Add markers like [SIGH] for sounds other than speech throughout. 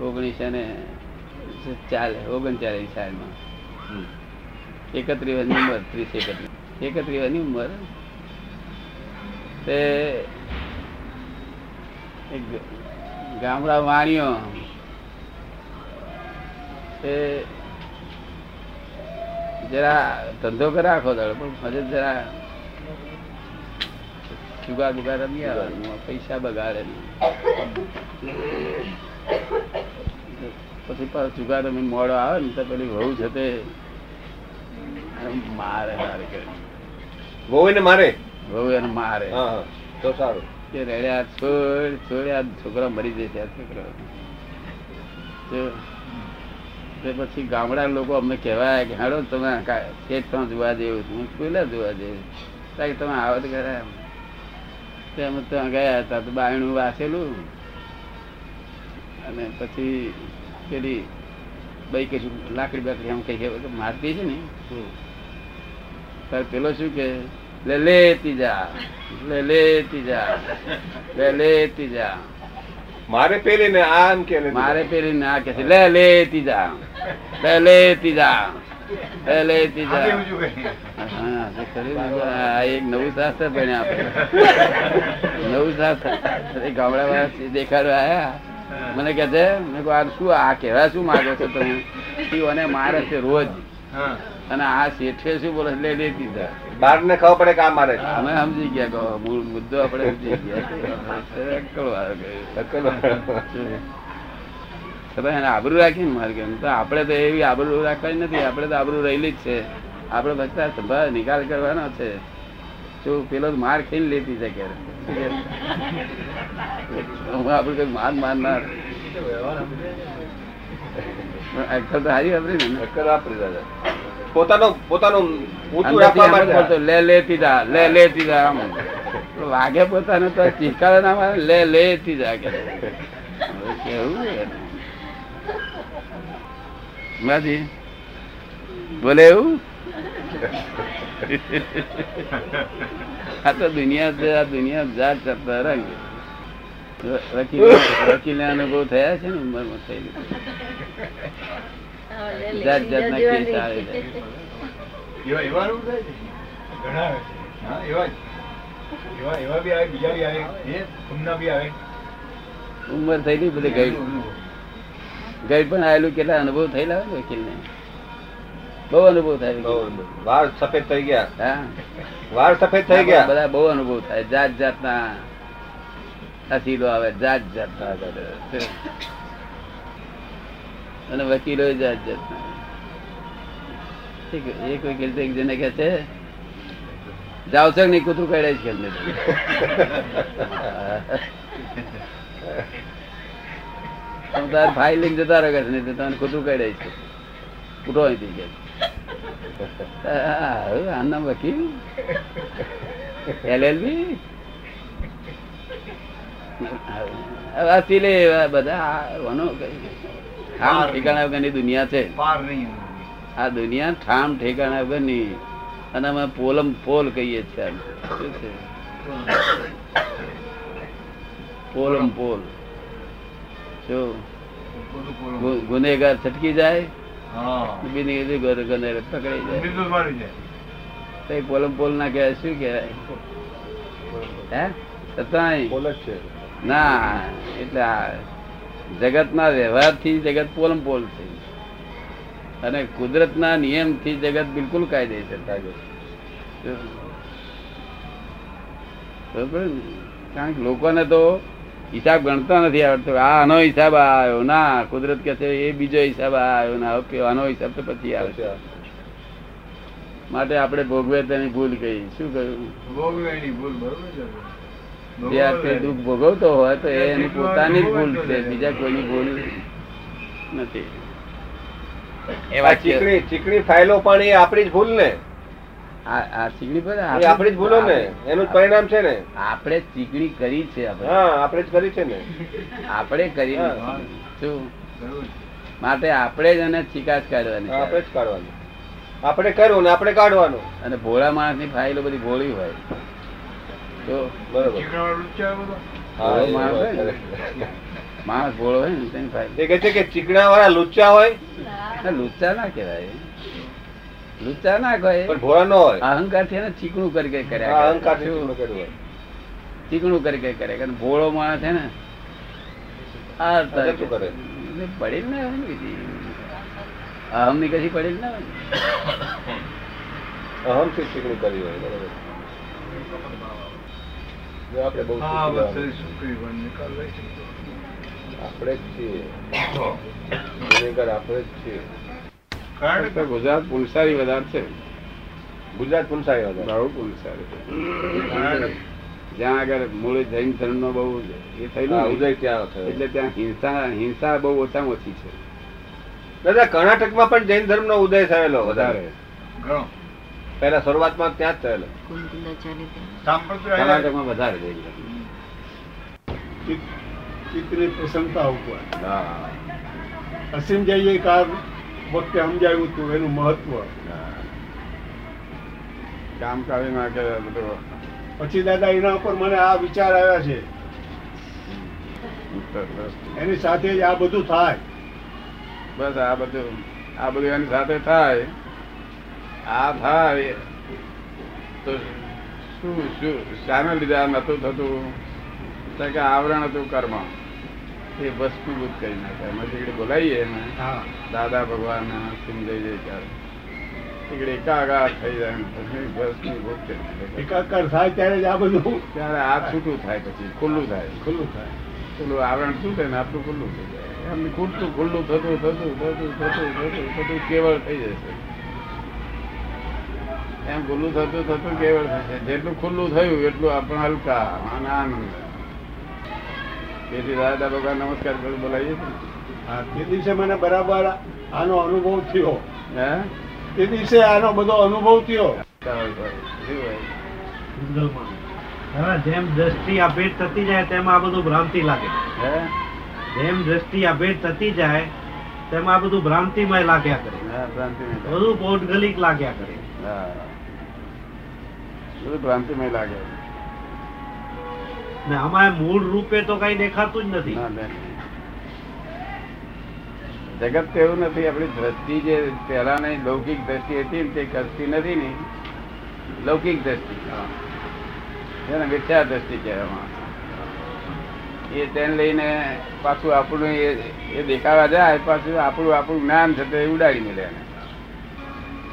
ઓગણીસો ને ચાલે ઓગણચાલીસ સાલમાં. એકત્રીસ વર્ષની ઉંમર ત્રીસ એકત્રીસ. એકત્રીસ વર્ષની ઉંમર. તે એક ગામડા વાણીઓ. જરા ધંધો કરે આખો દાડો પણ મજે જરા જુગા બુગા રમી આવવાનું પૈસા બગાડે. પછી પાછો જુગા રમી મોડો આવે ને તો પેલી વહુ છે તે મારે મારે વહુ એને મારે? વહુ એને મારે. તો સારું. કે રડ્યા છોડ છોડ્યા છોકરા મરી જશે આ છોકરા. તે પછી ગામડા લોકો અમને કહેવાય કે હાડો તમે શેઠ તો જોવા જેવું છે. હું પેલા જોવા જેવું તમે આવો તો ખરા. તે અમે ત્યાં ગયા હતા તો બાયણું વાસેલું અને પછી પેલી ભાઈ કશું લાકડી બાકડી આમ કઈ મારતી છે ને તાર પેલો શું કે લે લેતી જા લે લેતી જા લે લેતી જા. મારે પેલી ને આમ કે મારે પેલી આ કે છે લે લેતી જા લે લેતી જા લે લેતી જા. હા તે આ એક નવું શાસ્ત્ર ભણ્યા આપણે. નવું શાસ્ત્ર. દેખાડવા આયા મને કે છે મેં કહું આ શું આ કહેવા શું માંગો છો તમે? મારે છે રોજ. અને આ શેઠે શું બોલે છે? લે લેતી બાર ને ખબર પડે કે આ મારે. અમે સમજી ગયા કહો મૂળ મુદ્દો આપણે સમજી ગયા ગયો. એને આબરૂ રાખીને મારે કેમ તો આપણે તો એવી આબરૂ રાખવાની નથી આપણે તો આબરૂ રહેલી જ છે. આપણે ફક્ત આ સંભાળ નિકાલ કરવાનો છે. શું પેલો માર ખાઈને લેતી છે કે? આપડે કઈ માર મારનાર. અક્કલ તો હારી વાપરી ને. અક્કલ વાપરી દાદા પોતાનું પોતાનું ઊંચું રાખવા એમ જ બોલતો, માટે લે લેતી જા લે લેતી જા આમ. વાગે પોતાને તો ના મારે લે લેતી જા કે. કેવું એને? બોલે એવું? આ તો દુનિયા છે આ દુનિયા જાત જાતના રંગ. વકીલ વકીલ અનુભવ થયા છે ને ઉંમરમાં થઈ જાત જાતના કેસ આવે છે. એવા એવા રૂપ થાય છે? ઘણા આવે છે. હા એવા જ. એવા એવા બી આવે બીજા બી આવે. એ સુમના બી આવે. ઉંમર થયેલી બધી ગઈ. ગઈ પણ આવેલું કેટલા અનુભવ થયેલા હોય ને વકીલને? બહુ અનુભવ થાય વાળ સફેદ થઈ ગયા. હા. વાળ સફેદ થઈ ગયા. બધા બહુ અનુભવ થાય. જાત જાતના અસીલો આવે જાત જાતના અને વકીલો જાત જાતના ઠીક એક વકીલ તો એક જણે કહે છે જાવ છો નહીં કૂતરું કાઢે છે એમને. તાર ફાઇલ લઈને જતા રહો કે છે નહીં તો તમને કૂતરું કાઢે છે. ઉઠો નથી કે આના વકીલ એલએલબી આ સિલે બધા ઠામ ઠેકાણા વગરની દુનિયા છે આ દુનિયા ઠામ ઠેકાણા વગરની અને અમે પોલમ પોલ કહીએ છીએ પોલમ પોલ. ગુ- ગુનેગાર છટકી જાય બીજી જાય. તો પોલમ પોલ ના કહેવાય શું કહેવાય? હે? છતાંય છે. ના એટલે જગતના વ્યવહારથી જગત પોલમ પોલ છે. અને કુદરતના નિયમથી જગત બિલકુલ કાયદેસર છે. બરોબર? કારણ કે લોકોને તો હિસાબ ગણતા નથી આવડતો. આ આનો હિસાબ આવ્યો ના કુદરત કે છે એ બીજો હિસાબ આવ્યો ના ઓકે આનો હિસાબ તો પછી આવે. છે માટે આપણે ભોગવે તેની ભૂલ કહી શું કહ્યું ભોગવેની ભૂલ બરોબર છે. જે આપણે દુઃખ ભોગવતો હોય તો એ એની પોતાની જ ભૂલ છે. બીજા કોઈની ભૂલ નથી. ચીકણી ચીકણી ફાઇલો પણ એ આપણી જ ભૂલ ને. આપણી જ ભૂલો ને એનું જ પરિણામ છે ને. આપણે ચીકણી કરી છે આપણે. જ કરી છે ને. આપણે કરી શું? માટે આપણે જ એને ચીકાશ કાઢવાની આપણે જ કાઢવાની. આપણે કર્યું ને આપણે કાઢવાનું. અને ભોળા માણસની ફાઇલો બધી ભોળી હોય. તો બરોબર. એ માણસ ભોળો હોય ને તેની ફાઇલ. તે કહે છે કે ચીકણા વાળા લુચ્ચા હોય? લુચ્ચા ના કહેવાય. લુચ્ચા ના કહે પણ ભોળા ન હોય. અહંકારથી એને ચીકણું કરી કઈ કર્યા અહંકાર હોય. ચીકણું કરી કઈ કરે. કારણ ભોળો માણસ છે ને આ આ કરે. એને પડી ના હોય ને બીજી. અહમની કશી પડી જ ના હોય ને. અહમથી ચીકણી કરી હોય બરાબર. આપણે બહુ જ. છીએ. આપણે જ છીએ. [COUGHS] ગુજરાત પુલસારી વધારે છે. ગુજરાત પુલસારી વધારે. બહુ પુલસારી જ્યાં આગળ મૂળ જૈન ધર્મ નો બહુ એ થયેલું ઉદય ત્યાં એટલે ત્યાં હિંસા હિંસા બહુ ઓછામાં ઓછી છે. દાદા કર્ણાટકમાં પણ જૈન ધર્મ નો ઉદય થયેલો વધારે. ઘણો. પહેલા શરૂઆતમાં ત્યાં જ થયેલો. કર્ણાટકમાં વધારે જૈન ધર્મ. ચિત્રની પ્રસન્નતા ઉપર. હા. અસીમ જઈએ કાર વખતે સમજાયું હતું એનું મહત્વ. કામ કાઢી નાખે બધું. પછી દાદા એના ઉપર મને આ વિચાર આવ્યા છે. એની સાથે જ આ બધું થાય. બસ આ બધું આ બધું એની સાથે થાય. આ થાય તો શું શું શાના લીધે આ નતું થતું? કે આવરણ હતું કર્મ. એ વસ્તુભૂત કરી નાખે. અમે તીકડે બોલાવીએ એને. દાદા ભગવાન સમજાઈ જાય ત્યારે તીકડે એકાકાર થઈ જાય ને પછી કરી નાખે એકાકાર થાય ત્યારે જ આ બધું ત્યારે આ છૂટું થાય પછી ખુલ્લું થાય. ખુલ્લું થાય. ખુલ્લું આવરણ તૂટે ને આપણું ખુલ્લું થઈ જાય. એમ ખુલ્લું ખુલ્લું થતું થતું થતું થતું થતું થતું કેવળ થઈ જશે એમ ખુલ્લું થતું થતું કેવળ થશે જેટલું ખુલ્લું થયું એટલું આપણે હલકા અને આનંદ. તેથી દાદા ભગવાન નમસ્કાર કરી બોલાવીએ તે દિવસે મને બરાબર આનો અનુભવ થયો. હે? તે દિવસે આનો બધો અનુભવ થયો. જેમ દ્રષ્ટિ અભેદ થતી જાય તેમ આ બધું ભ્રાંતિ લાગે. જેમ દ્રષ્ટિ અભેદ થતી જાય તેમ આ બધું ભ્રાંતિમય લાગ્યા કરે. બધું પૌટગલિક લાગ્યા કરે. હા. બધું ભ્રાંતિમય લાગે. ને આમાં મૂળ રૂપે તો કઈ દેખાતું જ નથી. જગત એવું નથી, આપણી દ્રષ્ટિ જે પહેલાની લૌકિક દ્રષ્ટિ હતી તે કરતી નથી ને. લૌકિક દ્રષ્ટિ એને મિથ્યા દ્રષ્ટિ કહેવામાં એ તેને લઈને પાછું આપણું એ દેખાવા જાય, પાછું આપણું આપણું જ્ઞાન છે તે ઉડાડી મળે એને.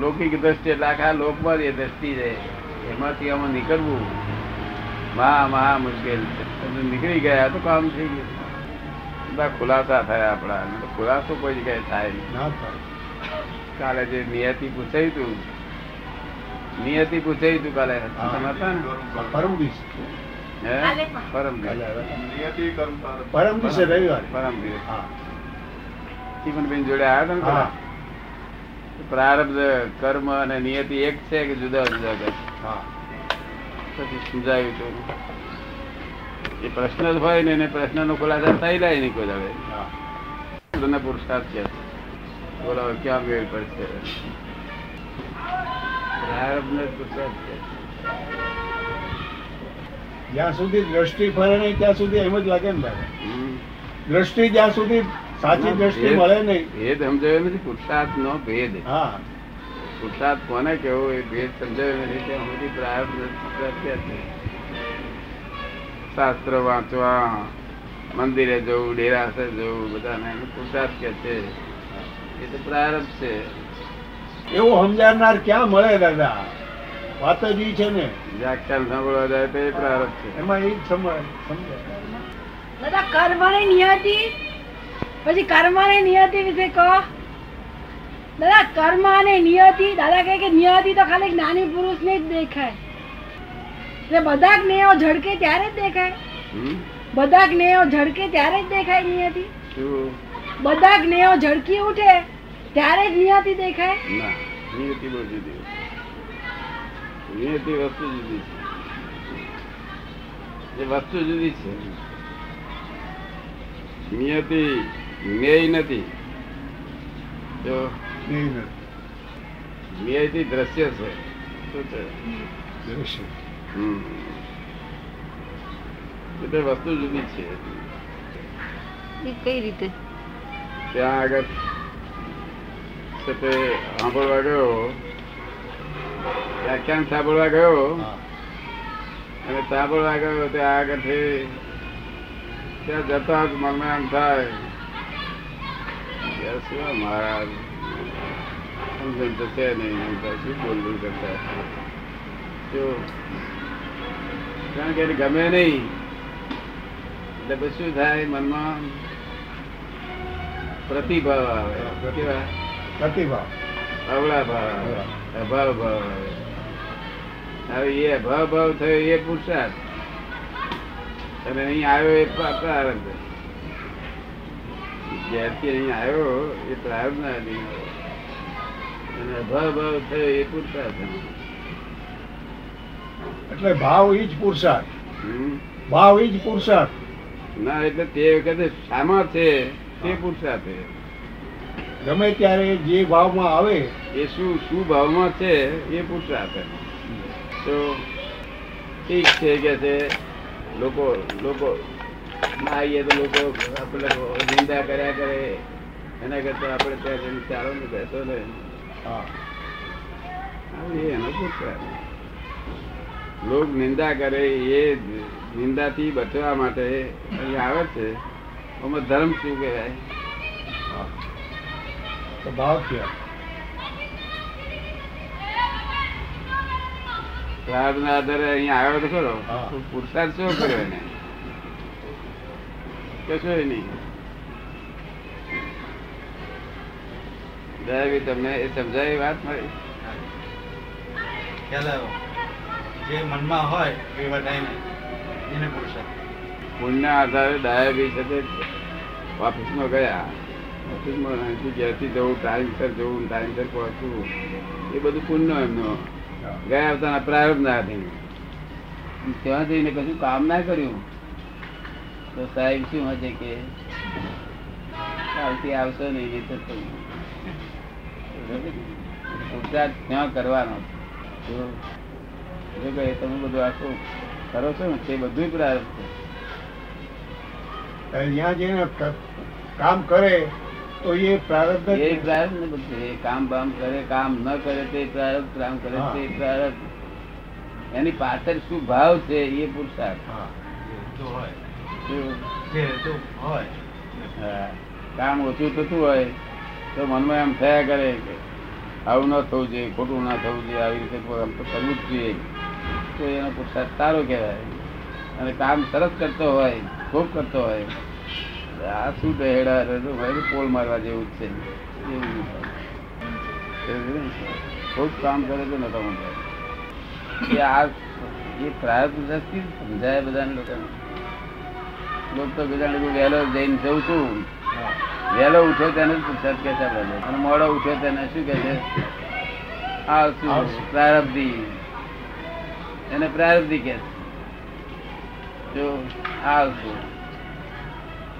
લૌકિક દ્રષ્ટિ એટલે આખા લોકમાં એ દ્રષ્ટિ છે, એમાંથી આમાં નીકળવું. મહા મહા મુશ્કેલ છે. નીકળી ગયા તો કામ થઈ ગયું. બધા ખુલાસા થયા આપણા. ખુલાસો કોઈ જગ્યાએ થાય નહીં. કાલે જે નિયતિ પૂછાયું તું નિયતિ પૂછાયું તું કાલે. તમે હતા ને? પરમ દિવસ હે પરમ દિવસ. પરમ દિવસે રવિવાર. પરમ દિવસ ચીમનબેન જોડે આવ્યા હતા ને પેલા? પ્રારબ્ધ કર્મ અને નિયતિ એક છે કે જુદા જુદા કે હા. પછી સમજાયું તું એ પ્રશ્ન જ હોય ને એને પ્રશ્નનો ખુલાસા થયેલા નહીં કોઈ હવે પુરુષાર્થ છે. બોલો ક્યાં મેળ પડશે? જ્યાં સુધી દ્રષ્ટિ ફરે નહીં ત્યાં સુધી એમ જ લાગે ને ભાઈ દ્રષ્ટિ જ્યાં સુધી સાચી દ્રષ્ટિ મળે નહીં. ભેદ સમજાયો નથી પુરુષાર્થ નો ભેદ. હા. પુરુષાર્થ કોને કેવો એ ભેદ સમજાયો નથી તે કે છે. શાસ્ત્ર વાંચવા મંદિરે જવું ડેરાસે જવું બધાને એનો પુરુષાર્થ કે છે. એ તો પ્રારંભ છે. એવું સમજાવનાર ક્યાં મળે દાદા? વાત જ ઈ છે ને. વ્યાખ્યાન સાંભળવા જાય તો એ પ્રારંભ છે. એમાં એ જ સમજ સમજાય દાદા કર્મની નિયતિ? પછી કર્મની નિયતિ વિશે કહો. દાદા કર્મ અને નિયતિ દાદા કહે કે નિયતિ તો ખાલી જ્ઞાની પુરુષ ને જ દેખાય. એટલે બધા જ્ઞેયો ઝડકે ત્યારે જ દેખાય. બધા જ્ઞેયો ઝડકે ત્યારે જ દેખાય નિયતિ. શું? બધા જ્ઞેયો ઝડકી ઉઠે ત્યારે જ નિયતિ દેખાય. ના નિયતિ બહુ જુદી નિયતિ વસ્તુ જુદી છે. એ વસ્તુ જુદી છે. નિયતિ જ્ઞેય નથી. જો. દ્રશ્ય છે. શું છે? દ્રશ્ય. એટલે વસ્તુ જુદી છે. કઈ રીતે? ત્યાં આગળ છે તે સાંભળવા ગયો. વ્યાખ્યાન સાંભળવા ગયો. અને સાંભળવા ગયો ત્યાં આગળથી. ત્યાં જતા જ મનમાં એમ થાય. કે શું આ સમજણ તો છે નહીં એમ થાય શું બોલવું કરતા? કારણ કે ગમે નહીં એટલે પછી શું થાય મનમાં પ્રતિભાવ આવે. કેવા? પ્રતિભાવ. અવળા ભાવ આવે અભાવ ભાવ આવે. હવે એ અભાવ ભાવ થયો એ પુરુષાર્થ અને અહીં આવ્યો એ પ્રારંભ. જ્યારથી અહીં આવ્યો એ પ્રારબ્ધ ના. અને અભાવ ભાવ થયો એ પુરુષાર્થ એટલે ભાવ ઈ જ પુરુષાર્થ ભાવ ઈ જ પુરુષાર્થ ના એટલે તે વખતે શામાં છે તે પુરુષાર્થ છે. ગમે ત્યારે જે ભાવમાં આવે. એ શું શું ભાવમાં છે એ પુરુષાર્થ તો ઠીક છે કે છે લોકો લોકો ના આવીએ તો લોકો આપણે નિંદા કર્યા કરે. એના કરતા આપણે ત્યાં જઈને ચાલો ને બેસો ને. હા. આ એ એનો લોક નિંદા કરે એ નિંદાથી બચવા માટે અહીં આવે છે. આમાં ધર્મ શું કહેવાય? ભાવ છે પ્રાર્થના આધારે અહીંયા આવ્યો તો ખરો. તો શું કર્યો એને? કશો નહીં દયાવી તમને એ સમજાય વાત મારી? ખ્યાલ આવ્યો. જે મનમાં હોય એવા ટાઈમે એને પુરુષાર્થ પુણ્ય આધારે ડાયાબી સાથે ઓફિસમાં ગયા. ઓફિસમાં અહીંથી ઘેરથી જવું ટાઈમસર જવું ટાઈમસર પહોંચવું એ બધું પુણ્ય એમનો. ગયા આવતાના પ્રારંભ ના થઈ ત્યાં જઈને કશું કામ ના કર્યું? તો સાહેબ શું હશે કે આવતી આવશો નહીં. પુરુષાર્થ ત્યાં કરવાનો જો જો કે તમે બધું આખું કરો છો ને તે બધું પ્રાર્થ છે અહીંયા જઈને કામ કરે તો એ પ્રારબ્ધ એ પ્રારબ્ધ ને બધું એ કામ બામ કરે કામ ન કરે તે પ્રારબ્ધ કામ કરે. તે પ્રારબ્ધ એની પાછળ શું ભાવ છે એ પુરુષાર્થ હા. તો હોય તો હોય હા. કામ ઓછું થતું હોય તો મનમાં એમ થયા કરે કે આવું ન થવું જોઈએ, ખોટું ના થવું જોઈએ, આવી રીતે આમ તો કરવું જ જોઈએ. તો એનો પુરસાદ સારો કહેવાય. અને કામ સરસ કરતો હોય, ખૂબ કરતો હોય, આ શું ડહેડા પોલ મારવા જેવું જ છે. ખૂબ કામ કરે તો નતો મળતો એ આ એ પ્રાય પુરુષાર્થથી સમજાય બધાને લોકોને. લોક તો બધા વહેલો જઈને જઉં છું. વહેલો ઉઠ્યો તેને જ કે અને મોડો ઉઠ્યો તેને શું કે છે? આવશું. પ્રારબ્ધી. એને પ્રારબ્ધી કે જો આવશું.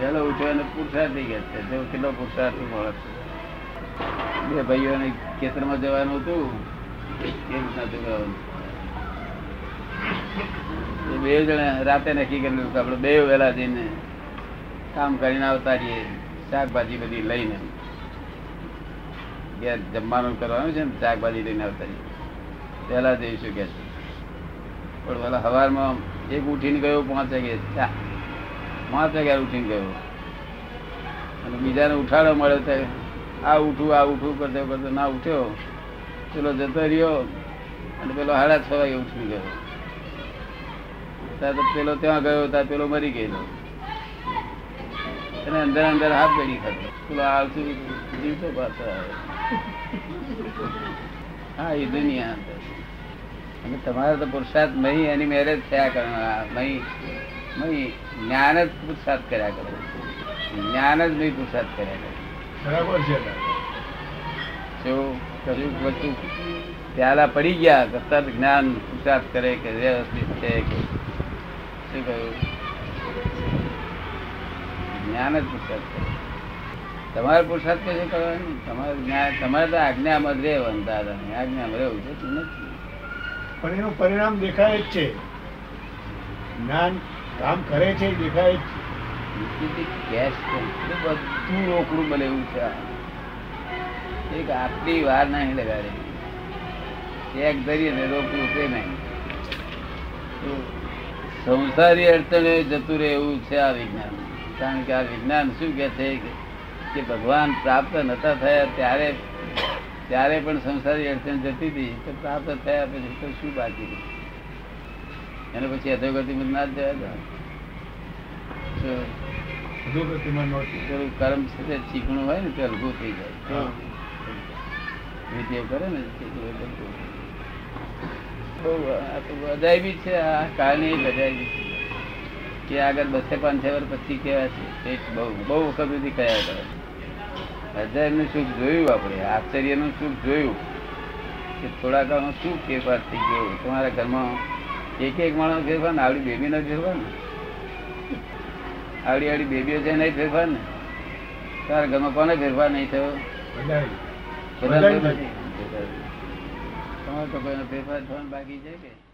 વહેલો ઉઠ્યો એને પુરુષાર્થી કે છે. જો કેટલો પુરુષાર્થી મળે છે. બે ભાઈઓને ખેતરમાં જવાનું હતું. કેમ નથી જવાનું? બે જણા રાતે નક્કી કરેલું આપણે બે વેલા જઈને કામ કરીને આવતા રહીએ, શાકભાજી બધી લઈને. ગેસ જમવાનું કરવાનું છે ને, શાકભાજી લઈને આવતા રહીએ. પહેલા જઈશું ગેસ પણ પેલા સવારમાં એક ઉઠીને ગયો, પાંચ વાગે. પાંચ વાગ્યા ઉઠીને ગયો. અને બીજાને ઉઠાડો મળ્યો તો આ ઉઠું આ ઉઠું કરતો કરતો ના ઉઠ્યો. પેલો જતો રહ્યો અને પેલો સાડા છ વાગે ઉઠી ગયો. પેલો ત્યાં ગયો ત્યાં પેલો મરી ગયેલો. અને અંદર અંદર હાથ બેડી ખાતો પેલો આળસુ જીવતો પાછો હા એ દુનિયા અને તમારે તો પુરુષાર્થ મહી એની મેરેજ થયા કરો મહી મહી જ્ઞાન જ પુરુષાર્થ કર્યા કરે જ્ઞાન જ નહીં પુરુષાર્થ કર્યા કરે બરાબર છે જો કશું વસ્તુ પ્યાલા પડી ગયા કરતા જ્ઞાન પુરુષાર્થ કરે કે વ્યવસ્થિત છે કે શું કહ્યું? જ્ઞાન જ પુરુષાર્થ તમારે પુરુષાર્થ કશું કરવાનું? તમારે જ્ઞાન તમારે તો આજ્ઞામાં જ રહેવાનું દાદા આજ્ઞામાં રહેવું છે નથી? પણ એનું પરિણામ દેખાય જ છે. જ્ઞાન કામ કરે છે દેખાય જ છે. કેશ બધું રોકડું બને એવું છે એક આટલી વાર નહીં લગાડે. એક ધરીએ રોકડું તે નહીં. તો સંસારી અડચણે જતું રહે એવું છે આ વિજ્ઞાન કારણ કે આ વિજ્ઞાન શું કે છે કે- ભગવાન પ્રાપ્ત નતા થયા ત્યારે ત્યારે પણ સંસારી અડચણ જતી હતી તો પ્રાપ્ત થયા પછી તો શું બાકી? એને પછી અધોગતિ ના જ જવા? અધોગતિમાં કર્મ છે ચીકણું હોય ને તે અલગું થઈ જાય. કરે ને. બહુ અજાયબી છે આ કાળની એક અજાયબી છે. કે આગળ બસે પાંચ વર્ષ પછી કેવા છે એક બહુ બહુ વખત સુધી કયા કરે અજાયબ સુખ જોયું આપણે આશ્ચર્યનું સુખ જોયું. કે થોડા કાળમાં શું ફેરફાર થઈ ગયો તમારા ઘરમાં એક એક માણસ ફેરફાર ને આવડી બેબી નો ફેરફાર ને? આવડી આવડી બેબીઓ છે નહીં ફેરફાર ને? તમારા ઘરમાં કોને ફેરફાર નહીં થયો? બધા. તમારે તો કોઈનો ફેરફાર થવાનું બાકી છે કે?